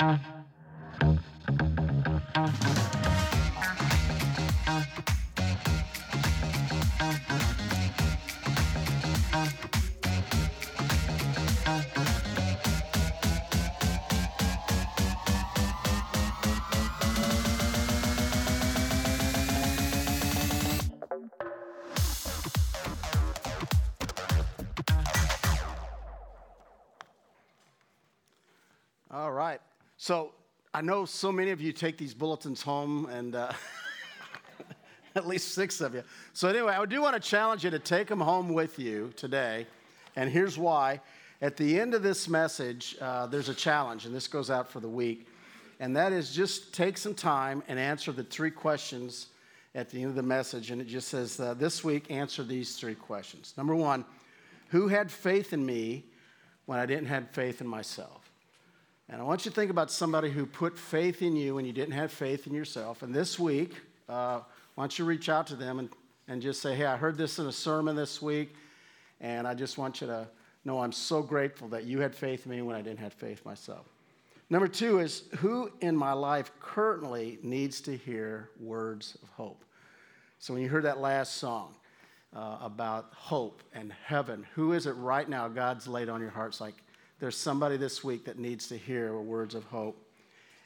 All So I know so many of you take these bulletins home, and uh, at least six of you. So, anyway, I do want to challenge you to take them home with you today. And here's why. At the end of this message, uh, there's a challenge, and this goes out for the week. And that is just take some time and answer the three questions at the end of the message. And it just says, uh, This week, answer these three questions. Number one, who had faith in me when I didn't have faith in myself? And I want you to think about somebody who put faith in you when you didn't have faith in yourself. And this week, uh, why don't you reach out to them and, and just say, hey, I heard this in a sermon this week, and I just want you to know I'm so grateful that you had faith in me when I didn't have faith myself. Number two is who in my life currently needs to hear words of hope? So when you heard that last song uh, about hope and heaven, who is it right now God's laid on your hearts like, there's somebody this week that needs to hear words of hope.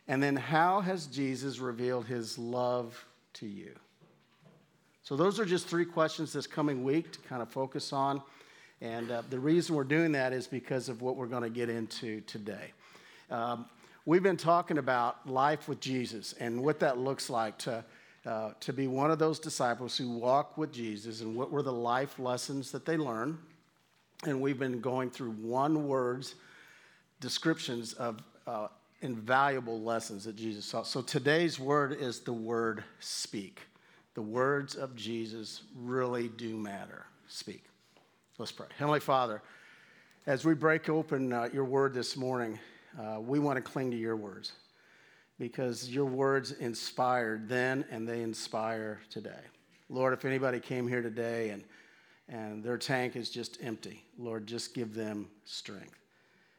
And then, how has Jesus revealed his love to you? So, those are just three questions this coming week to kind of focus on. And uh, the reason we're doing that is because of what we're going to get into today. Um, we've been talking about life with Jesus and what that looks like to, uh, to be one of those disciples who walk with Jesus and what were the life lessons that they learn. And we've been going through one words descriptions of uh, invaluable lessons that Jesus taught. So today's word is the word speak. The words of Jesus really do matter. Speak. Let's pray. Heavenly Father, as we break open uh, your word this morning, uh, we want to cling to your words because your words inspired then and they inspire today. Lord, if anybody came here today and, and their tank is just empty, Lord, just give them strength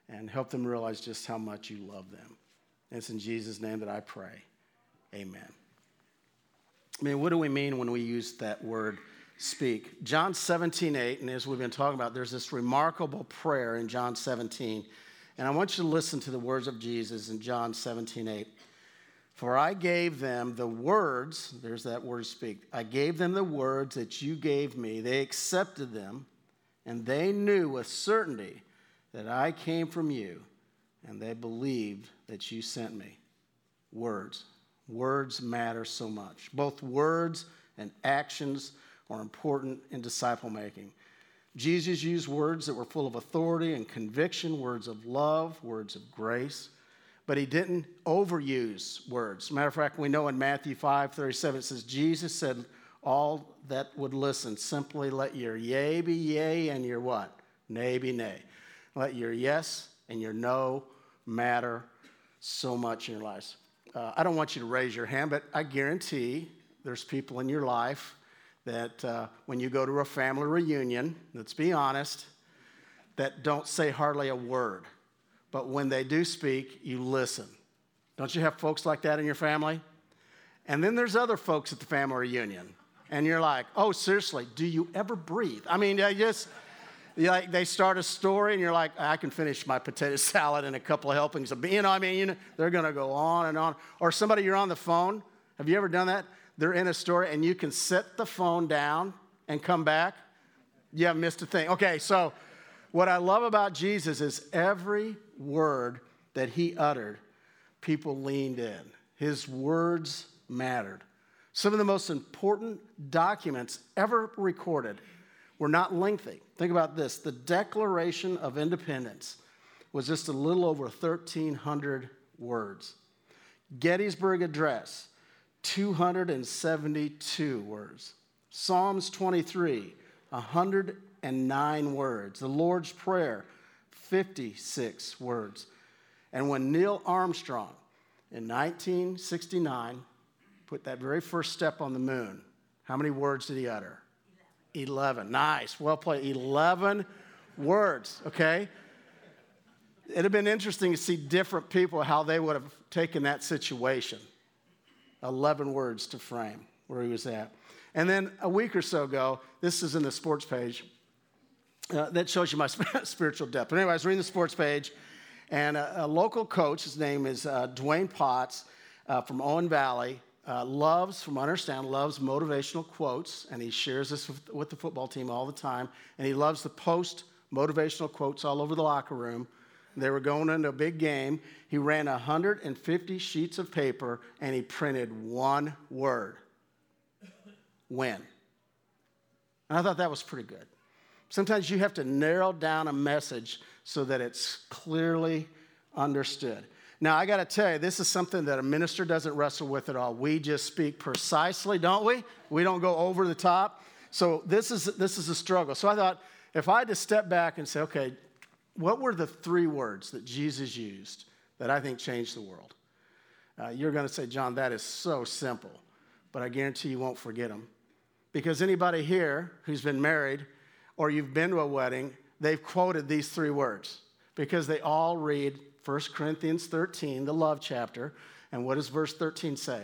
and help them realize just how much you love them. And it's in Jesus' name that I pray. Amen. I mean, what do we mean when we use that word speak? John 17, 8, and as we've been talking about, there's this remarkable prayer in John 17. And I want you to listen to the words of Jesus in John 17, 8. For I gave them the words, there's that word speak. I gave them the words that you gave me. They accepted them, and they knew with certainty that I came from you, and they believed that you sent me. Words. Words matter so much. Both words and actions are important in disciple making. Jesus used words that were full of authority and conviction, words of love, words of grace, but he didn't overuse words. Matter of fact, we know in Matthew 5 37, it says, Jesus said, All that would listen, simply let your yea be yea and your what? Nay be nay. Let your yes and your no matter so much in your lives. Uh, I don't want you to raise your hand, but I guarantee there's people in your life that uh, when you go to a family reunion, let's be honest, that don't say hardly a word. But when they do speak, you listen. Don't you have folks like that in your family? And then there's other folks at the family reunion. And you're like, oh, seriously, do you ever breathe? I mean, I just, like they start a story and you're like, I can finish my potato salad and a couple of helpings of, you know, I mean, you know, they're going to go on and on. Or somebody you're on the phone. Have you ever done that? They're in a story and you can set the phone down and come back. You haven't missed a thing. Okay, so what I love about Jesus is every word that he uttered, people leaned in. His words mattered. Some of the most important documents ever recorded were not lengthy. Think about this the Declaration of Independence was just a little over 1,300 words. Gettysburg Address, 272 words. Psalms 23, 109 words. The Lord's Prayer, 56 words. And when Neil Armstrong in 1969 put that very first step on the moon, how many words did he utter? 11. Nice. Well played. 11 words, okay? it'd have been interesting to see different people how they would have taken that situation. 11 words to frame where he was at. And then a week or so ago, this is in the sports page, uh, that shows you my spiritual depth. But anyway, I was reading the sports page, and a, a local coach, his name is uh, Dwayne Potts uh, from Owen Valley, uh, loves, from Understand, loves motivational quotes, and he shares this with, with the football team all the time. And he loves to post motivational quotes all over the locker room. They were going into a big game. He ran 150 sheets of paper and he printed one word win. And I thought that was pretty good. Sometimes you have to narrow down a message so that it's clearly understood. Now, I got to tell you, this is something that a minister doesn't wrestle with at all. We just speak precisely, don't we? We don't go over the top. So, this is, this is a struggle. So, I thought if I had to step back and say, okay, what were the three words that Jesus used that I think changed the world? Uh, you're going to say, John, that is so simple, but I guarantee you won't forget them. Because anybody here who's been married or you've been to a wedding, they've quoted these three words because they all read 1 Corinthians 13, the love chapter. And what does verse 13 say?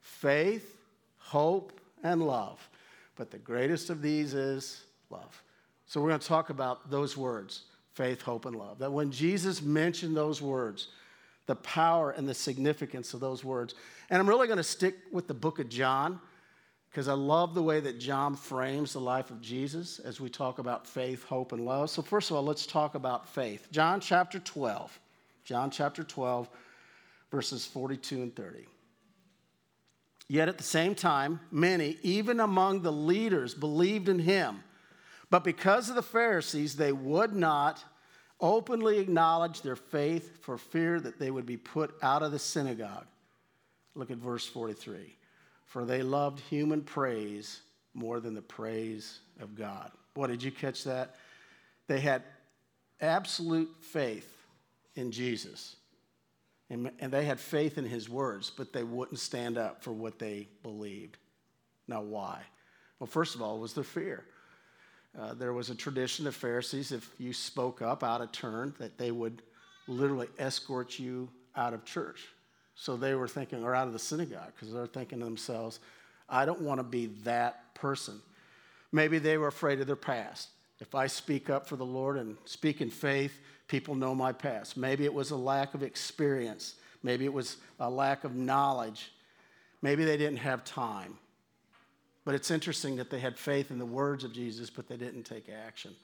Faith, hope, and love. But the greatest of these is love. So we're going to talk about those words faith, hope, and love. That when Jesus mentioned those words, the power and the significance of those words. And I'm really going to stick with the book of John because I love the way that John frames the life of Jesus as we talk about faith, hope, and love. So, first of all, let's talk about faith. John chapter 12. John chapter 12, verses 42 and 30. Yet at the same time, many, even among the leaders, believed in him. But because of the Pharisees, they would not openly acknowledge their faith for fear that they would be put out of the synagogue. Look at verse 43 for they loved human praise more than the praise of God. What did you catch that? They had absolute faith in Jesus. And, and they had faith in his words, but they wouldn't stand up for what they believed. Now, why? Well, first of all, was their fear. Uh, there was a tradition of Pharisees, if you spoke up out of turn, that they would literally escort you out of church. So they were thinking, or out of the synagogue, because they're thinking to themselves, I don't want to be that person. Maybe they were afraid of their past. If I speak up for the Lord and speak in faith, people know my past. Maybe it was a lack of experience. Maybe it was a lack of knowledge. Maybe they didn't have time. But it's interesting that they had faith in the words of Jesus, but they didn't take action.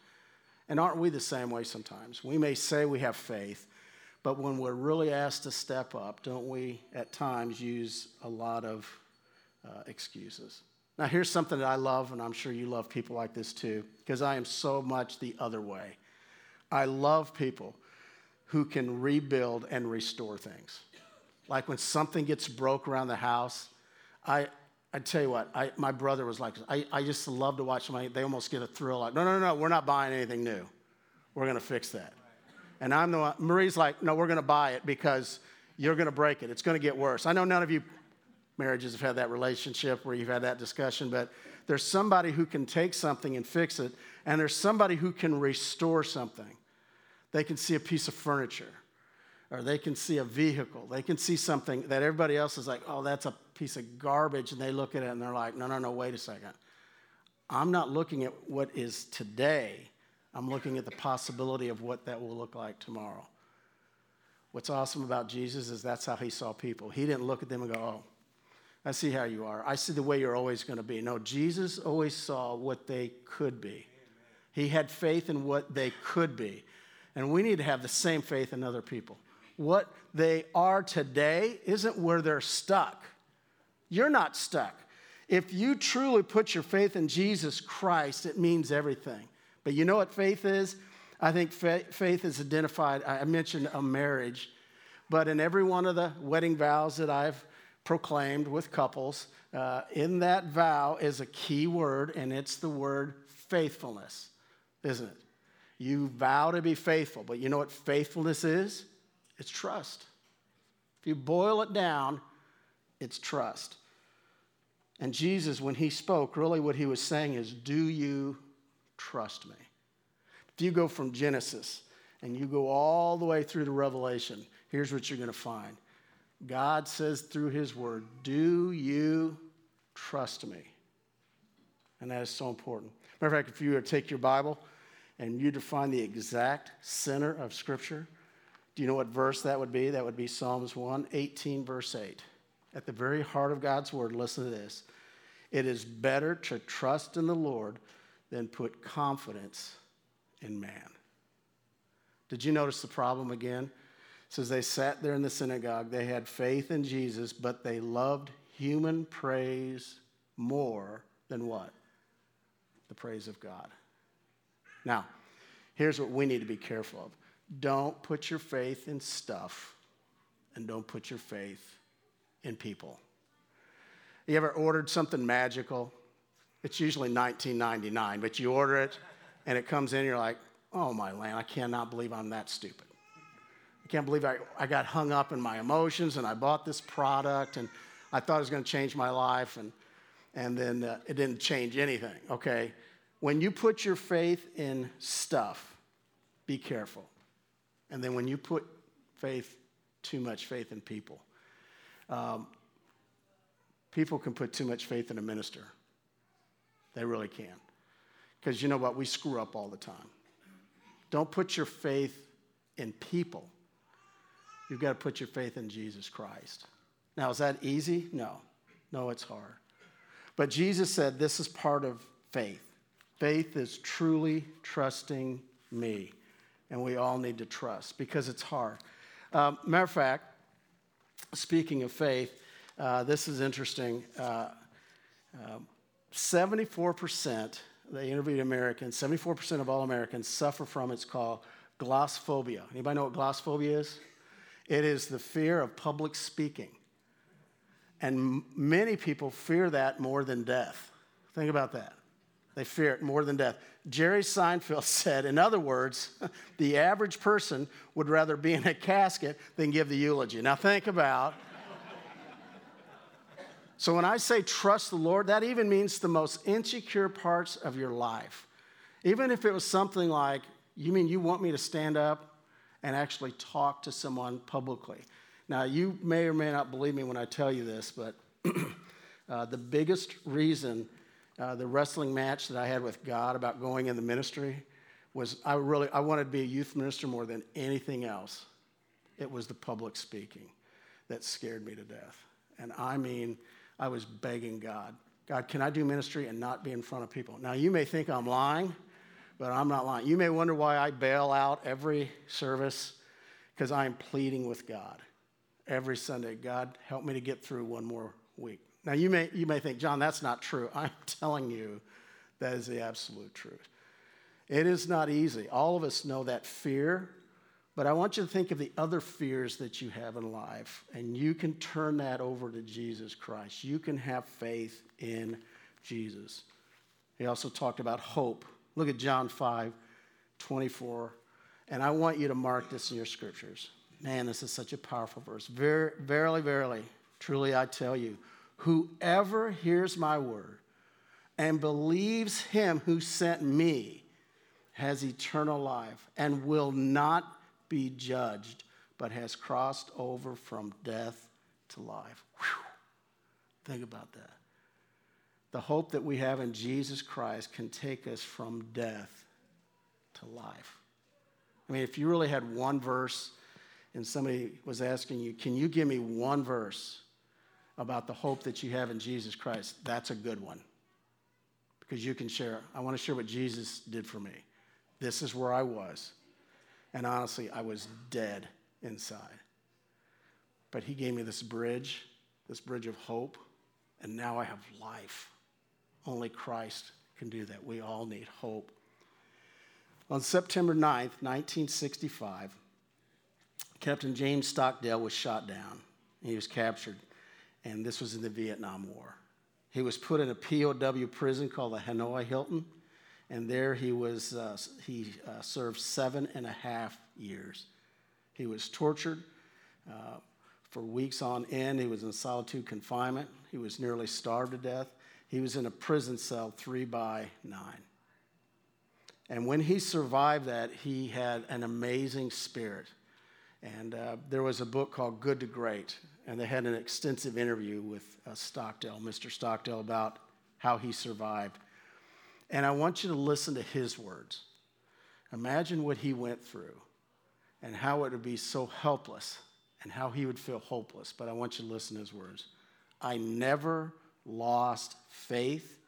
And aren't we the same way sometimes? We may say we have faith, but when we're really asked to step up, don't we at times use a lot of uh, excuses? Now, here's something that I love, and I'm sure you love people like this too, because I am so much the other way. I love people who can rebuild and restore things. Like when something gets broke around the house, I, I tell you what, I, my brother was like, I, I just love to watch somebody, they almost get a thrill like, no, no, no, we're not buying anything new. We're going to fix that. And I'm the one, Marie's like, no, we're going to buy it because you're going to break it. It's going to get worse. I know none of you marriages have had that relationship where you've had that discussion, but there's somebody who can take something and fix it, and there's somebody who can restore something. They can see a piece of furniture, or they can see a vehicle. They can see something that everybody else is like, oh, that's a piece of garbage, and they look at it and they're like, no, no, no, wait a second. I'm not looking at what is today. I'm looking at the possibility of what that will look like tomorrow. What's awesome about Jesus is that's how he saw people. He didn't look at them and go, oh, I see how you are. I see the way you're always going to be. No, Jesus always saw what they could be. He had faith in what they could be. And we need to have the same faith in other people. What they are today isn't where they're stuck. You're not stuck. If you truly put your faith in Jesus Christ, it means everything. But you know what faith is? I think faith is identified. I mentioned a marriage, but in every one of the wedding vows that I've proclaimed with couples, uh, in that vow is a key word, and it's the word faithfulness, isn't it? You vow to be faithful, but you know what faithfulness is? It's trust. If you boil it down, it's trust. And Jesus, when he spoke, really what he was saying is, Do you trust me. If you go from Genesis and you go all the way through to Revelation, here's what you're going to find God says through His Word, Do you trust me? And that is so important. Matter of fact, if you were to take your Bible and you define the exact center of Scripture, do you know what verse that would be? That would be Psalms 118, verse 8. At the very heart of God's Word, listen to this. It is better to trust in the Lord than put confidence in man. Did you notice the problem again? It says they sat there in the synagogue, they had faith in Jesus, but they loved human praise more than what? The praise of God. Now, here's what we need to be careful of don't put your faith in stuff, and don't put your faith in people. You ever ordered something magical? It's usually 19.99, but you order it and it comes in, you're like, oh my land, I cannot believe I'm that stupid. I can't believe I, I got hung up in my emotions and I bought this product and I thought it was going to change my life and, and then uh, it didn't change anything, okay? When you put your faith in stuff, be careful. And then when you put faith, too much faith in people, um, people can put too much faith in a minister. They really can. Because you know what? We screw up all the time. Don't put your faith in people. You've got to put your faith in Jesus Christ. Now, is that easy? No. No, it's hard. But Jesus said this is part of faith. Faith is truly trusting me. And we all need to trust because it's hard. Um, matter of fact, speaking of faith, uh, this is interesting. Uh, um, 74%, they interviewed Americans, 74% of all Americans suffer from it's called glossophobia. Anybody know what glossophobia is? It is the fear of public speaking. And many people fear that more than death. Think about that. They fear it more than death. Jerry Seinfeld said, in other words, the average person would rather be in a casket than give the eulogy. Now, think about so when I say trust the Lord, that even means the most insecure parts of your life. Even if it was something like, you mean you want me to stand up and actually talk to someone publicly? Now, you may or may not believe me when I tell you this, but uh, the biggest reason uh, the wrestling match that I had with God about going in the ministry was I really I wanted to be a youth minister more than anything else. It was the public speaking that scared me to death. And I mean, I was begging God, God, can I do ministry and not be in front of people? Now, you may think I'm lying, but I'm not lying. You may wonder why I bail out every service because I'm pleading with God every Sunday. God, help me to get through one more week. Now, you may, you may think, John, that's not true. I'm telling you that is the absolute truth. It is not easy. All of us know that fear but I want you to think of the other fears that you have in life, and you can turn that over to Jesus Christ. You can have faith in Jesus. He also talked about hope. Look at John 5 24. And I want you to mark this in your scriptures. Man, this is such a powerful verse. Ver- verily, verily, truly I tell you, whoever hears my word and believes him who sent me has eternal life and will not be judged, but has crossed over from death to life. Whew. Think about that. The hope that we have in Jesus Christ can take us from death to life. I mean, if you really had one verse and somebody was asking you, can you give me one verse about the hope that you have in Jesus Christ? That's a good one. Because you can share, I want to share what Jesus did for me. This is where I was. And honestly, I was dead inside. But he gave me this bridge, this bridge of hope, and now I have life. Only Christ can do that. We all need hope. On September 9th, 1965, Captain James Stockdale was shot down. He was captured, and this was in the Vietnam War. He was put in a POW prison called the Hanoi Hilton and there he was uh, he uh, served seven and a half years he was tortured uh, for weeks on end he was in solitude confinement he was nearly starved to death he was in a prison cell three by nine And when he survived that, he had an amazing spirit. And uh, there was a book called Good to Great, and they had an extensive interview with uh, Stockdale, Mr. Stockdale, about how he survived. And I want you to listen to his words. Imagine what he went through and how it would be so helpless and how he would feel hopeless. But I want you to listen to his words. I never lost faith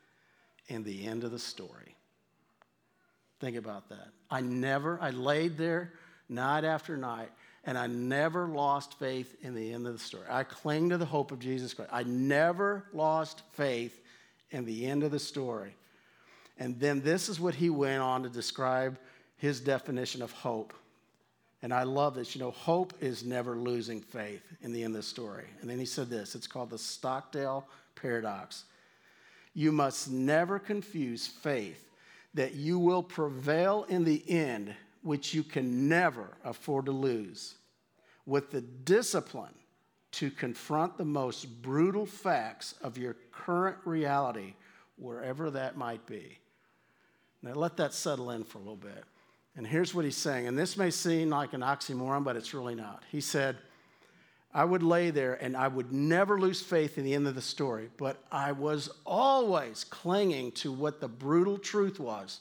in the end of the story. Think about that. I never, I laid there night after night, and I never lost faith in the end of the story. I cling to the hope of Jesus Christ. I never lost faith in the end of the story. And then this is what he went on to describe his definition of hope. And I love this. You know, hope is never losing faith in the end of the story. And then he said this it's called the Stockdale paradox. You must never confuse faith that you will prevail in the end, which you can never afford to lose, with the discipline to confront the most brutal facts of your current reality, wherever that might be. Now, let that settle in for a little bit. And here's what he's saying, and this may seem like an oxymoron, but it's really not. He said, I would lay there and I would never lose faith in the end of the story, but I was always clinging to what the brutal truth was.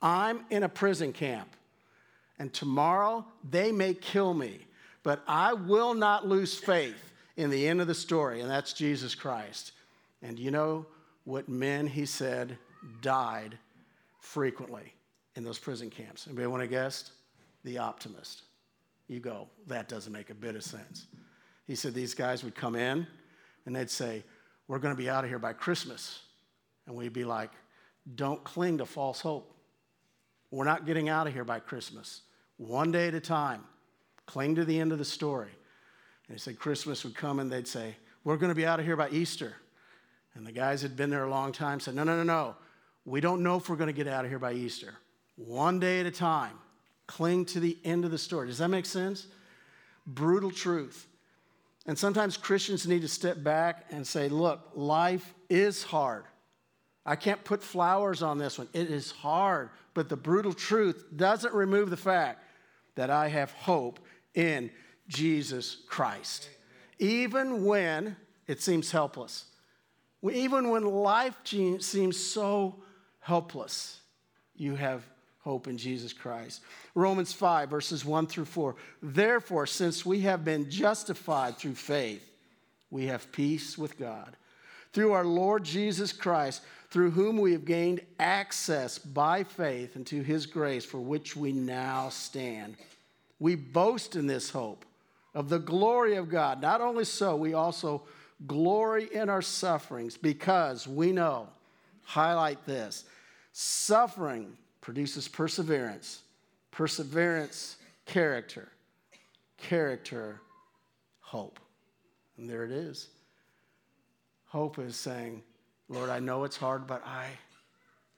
I'm in a prison camp, and tomorrow they may kill me, but I will not lose faith in the end of the story, and that's Jesus Christ. And you know what men, he said, died frequently in those prison camps? Anybody want to guess? The optimist. You go, that doesn't make a bit of sense. He said these guys would come in and they'd say, We're going to be out of here by Christmas. And we'd be like, Don't cling to false hope. We're not getting out of here by Christmas. One day at a time. Cling to the end of the story. And he said Christmas would come and they'd say, We're going to be out of here by Easter. And the guys had been there a long time said, No, no, no, no. We don't know if we're going to get out of here by Easter. One day at a time. Cling to the end of the story. Does that make sense? Brutal truth. And sometimes Christians need to step back and say, look, life is hard. I can't put flowers on this one. It is hard. But the brutal truth doesn't remove the fact that I have hope in Jesus Christ. Even when it seems helpless, even when life seems so helpless, you have hope in Jesus Christ. Romans 5, verses 1 through 4. Therefore, since we have been justified through faith, we have peace with God. Through our Lord Jesus Christ, through whom we have gained access by faith into his grace for which we now stand. We boast in this hope of the glory of God. Not only so, we also glory in our sufferings because we know, highlight this, suffering produces perseverance, perseverance, character, character, hope. And there it is. Hope is saying, Lord, I know it's hard, but I,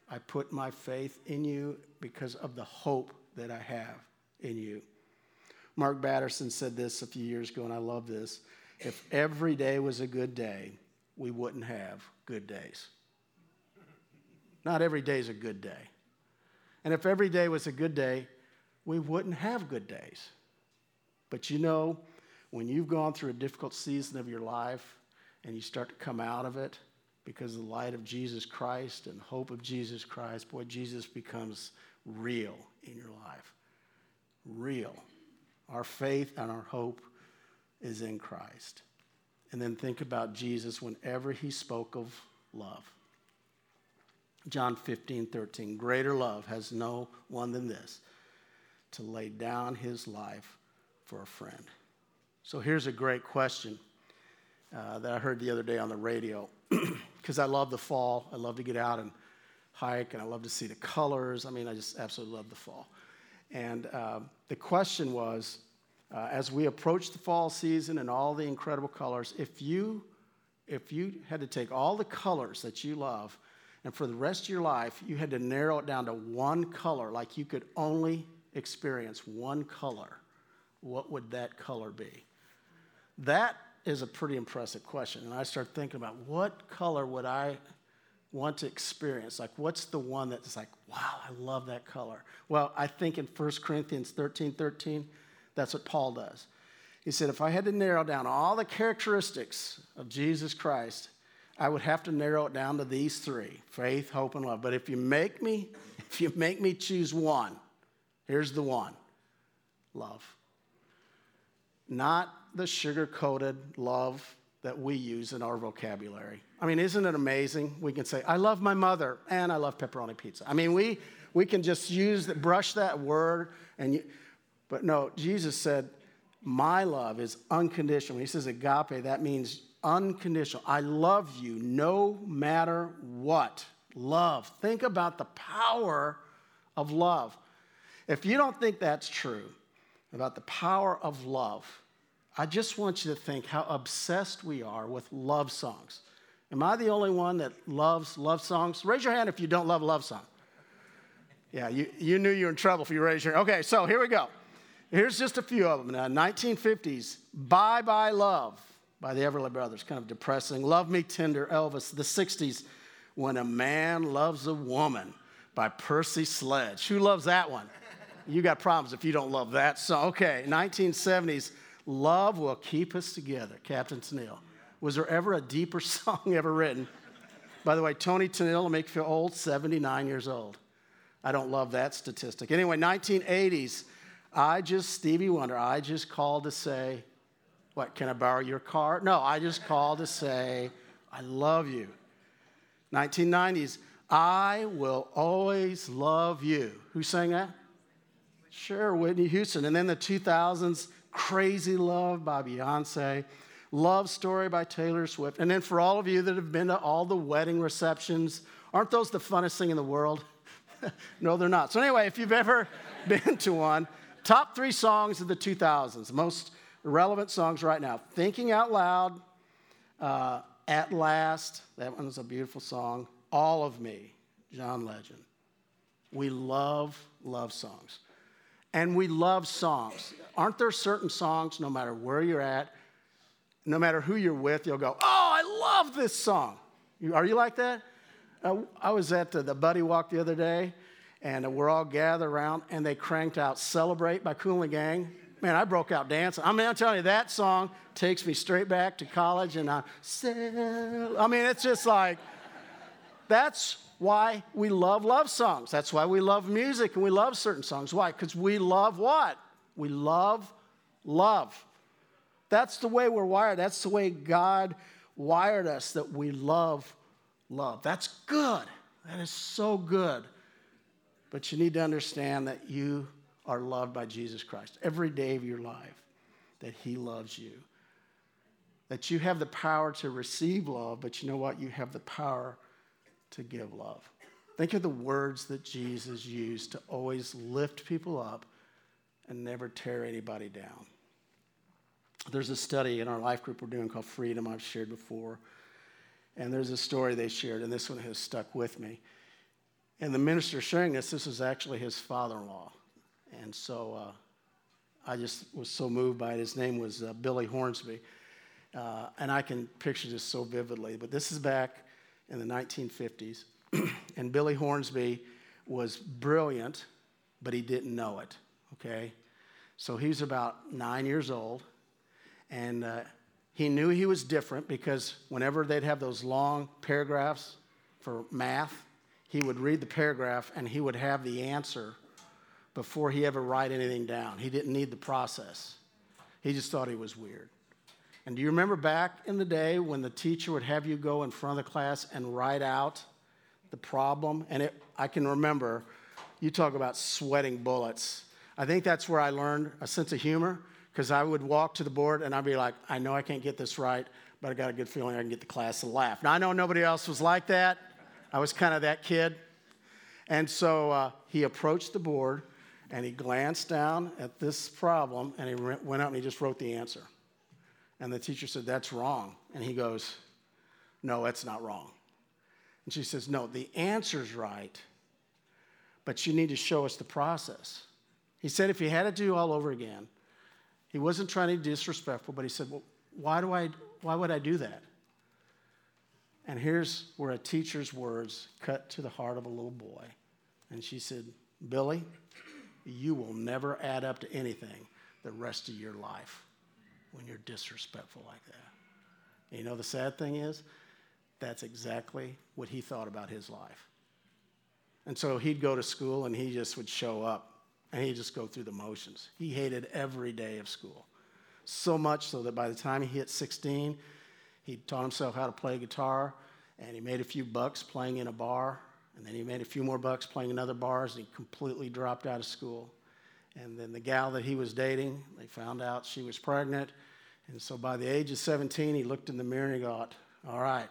I put my faith in you because of the hope that I have in you. Mark Batterson said this a few years ago, and I love this. If every day was a good day, we wouldn't have good days. Not every day is a good day. And if every day was a good day, we wouldn't have good days. But you know, when you've gone through a difficult season of your life and you start to come out of it because of the light of Jesus Christ and hope of Jesus Christ, boy, Jesus becomes real in your life. Real. Our faith and our hope is in Christ. And then think about Jesus whenever he spoke of love. John 15, 13. Greater love has no one than this to lay down his life for a friend. So here's a great question uh, that I heard the other day on the radio because I love the fall. I love to get out and hike and I love to see the colors. I mean, I just absolutely love the fall. And uh, the question was uh, as we approach the fall season and all the incredible colors, if you, if you had to take all the colors that you love and for the rest of your life, you had to narrow it down to one color, like you could only experience one color, what would that color be? That is a pretty impressive question. And I start thinking about what color would I want to experience? Like, what's the one that's like, wow, I love that color? Well, I think in 1 Corinthians 13 13, that's what Paul does. He said, if I had to narrow down all the characteristics of Jesus Christ, I would have to narrow it down to these three faith, hope, and love. But if you make me, if you make me choose one, here's the one love. Not the sugar coated love that we use in our vocabulary. I mean, isn't it amazing? We can say, I love my mother and I love pepperoni pizza. I mean, we, we can just use, the, brush that word, and you, but no, Jesus said, My love is unconditional. He says agape, that means unconditional. I love you no matter what. Love. Think about the power of love. If you don't think that's true about the power of love, I just want you to think how obsessed we are with love songs. Am I the only one that loves love songs? Raise your hand if you don't love a love song. Yeah, you, you knew you were in trouble if you raised your hand. Okay, so here we go. Here's just a few of them. Now, 1950s, Bye Bye Love by the Everly Brothers, kind of depressing. Love Me Tender, Elvis. The 60s, When a Man Loves a Woman by Percy Sledge. Who loves that one? You got problems if you don't love that song. Okay, 1970s, Love will keep us together, Captain Tennille. Was there ever a deeper song ever written? By the way, Toni Tennille will make you feel old, 79 years old. I don't love that statistic. Anyway, 1980s, I just, Stevie Wonder, I just called to say, what, can I borrow your car? No, I just called to say, I love you. 1990s, I will always love you. Who sang that? Sure, Whitney Houston. And then the 2000s, Crazy Love by Beyonce, Love Story by Taylor Swift. And then for all of you that have been to all the wedding receptions, aren't those the funnest thing in the world? no, they're not. So, anyway, if you've ever been to one, top three songs of the 2000s, most relevant songs right now Thinking Out Loud, uh, At Last, that one one's a beautiful song. All of Me, John Legend. We love love songs. And we love songs. Aren't there certain songs, no matter where you're at, no matter who you're with, you'll go, Oh, I love this song. Are you like that? Uh, I was at the, the Buddy Walk the other day, and we're all gathered around, and they cranked out Celebrate by and Gang. Man, I broke out dancing. I mean, I'm telling you, that song takes me straight back to college, and I, I mean, it's just like, that's why we love love songs. That's why we love music and we love certain songs. Why? Because we love what? We love love. That's the way we're wired. That's the way God wired us that we love love. That's good. That is so good. But you need to understand that you are loved by Jesus Christ every day of your life, that He loves you. That you have the power to receive love, but you know what? You have the power to give love. Think of the words that Jesus used to always lift people up and never tear anybody down. There's a study in our life group we're doing called Freedom, I've shared before. And there's a story they shared, and this one has stuck with me. And the minister sharing this, this was actually his father in law. And so uh, I just was so moved by it. His name was uh, Billy Hornsby. Uh, and I can picture this so vividly. But this is back in the 1950s. and Billy Hornsby was brilliant, but he didn't know it okay? So he was about nine years old, and uh, he knew he was different because whenever they'd have those long paragraphs for math, he would read the paragraph and he would have the answer before he ever write anything down. He didn't need the process. He just thought he was weird. And do you remember back in the day when the teacher would have you go in front of the class and write out the problem? And it, I can remember, you talk about sweating bullets. I think that's where I learned a sense of humor because I would walk to the board and I'd be like, I know I can't get this right, but I got a good feeling I can get the class to laugh. Now, I know nobody else was like that. I was kind of that kid. And so uh, he approached the board and he glanced down at this problem and he went up and he just wrote the answer. And the teacher said, That's wrong. And he goes, No, that's not wrong. And she says, No, the answer's right, but you need to show us the process. He said if he had to do all over again, he wasn't trying to be disrespectful, but he said, Well, why, do I, why would I do that? And here's where a teacher's words cut to the heart of a little boy. And she said, Billy, you will never add up to anything the rest of your life when you're disrespectful like that. And you know, the sad thing is, that's exactly what he thought about his life. And so he'd go to school and he just would show up and he'd just go through the motions. He hated every day of school. So much so that by the time he hit 16, he taught himself how to play guitar and he made a few bucks playing in a bar. And then he made a few more bucks playing in other bars and he completely dropped out of school. And then the gal that he was dating, they found out she was pregnant. And so by the age of 17, he looked in the mirror and he thought, All right,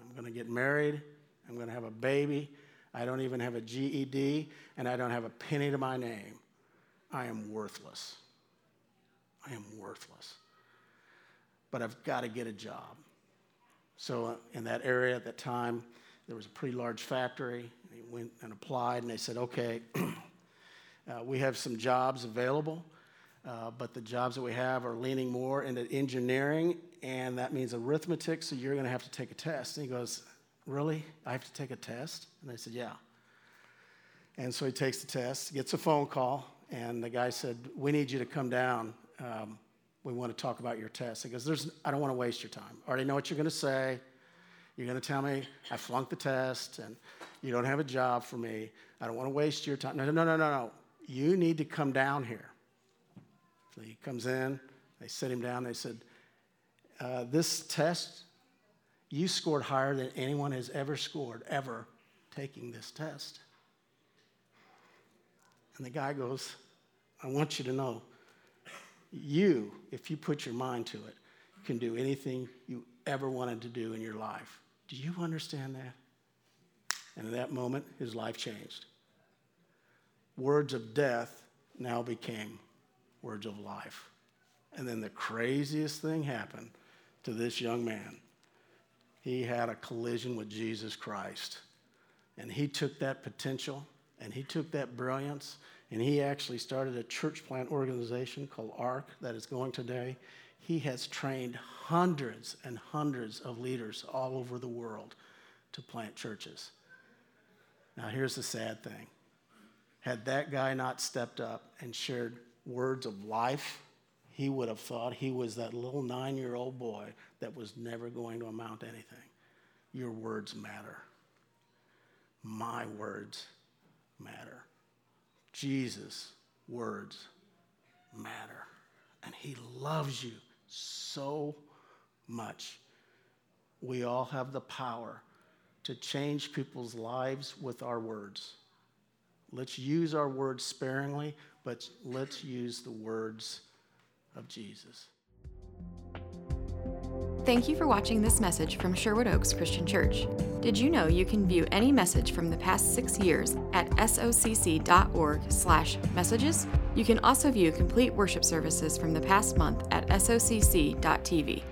I'm going to get married. I'm going to have a baby. I don't even have a GED, and I don't have a penny to my name. I am worthless. I am worthless. But I've got to get a job. So, uh, in that area at that time, there was a pretty large factory. He went and applied, and they said, okay, uh, we have some jobs available, uh, but the jobs that we have are leaning more into engineering, and that means arithmetic, so you're going to have to take a test. And he goes, Really? I have to take a test? And they said, Yeah. And so he takes the test, gets a phone call, and the guy said, We need you to come down. Um, we want to talk about your test. He goes, There's, I don't want to waste your time. I already know what you're going to say. You're going to tell me I flunked the test and you don't have a job for me. I don't want to waste your time. No, no, no, no, no. You need to come down here. So he comes in, they sit him down, they said, uh, This test you scored higher than anyone has ever scored, ever, taking this test. And the guy goes, I want you to know, you, if you put your mind to it, can do anything you ever wanted to do in your life. Do you understand that? And in that moment, his life changed. Words of death now became words of life. And then the craziest thing happened to this young man he had a collision with Jesus Christ. And he took that potential and he took that brilliance and he actually started a church plant organization called ARC that is going today. He has trained hundreds and hundreds of leaders all over the world to plant churches. Now, here's the sad thing had that guy not stepped up and shared words of life, he would have thought he was that little nine year old boy that was never going to amount to anything. Your words matter. My words matter. Jesus' words matter. And he loves you so much. We all have the power to change people's lives with our words. Let's use our words sparingly, but let's use the words of Jesus. Thank you for watching this message from Sherwood Oaks Christian Church. Did you know you can view any message from the past six years at socc.org/messages? You can also view complete worship services from the past month at socc.tv.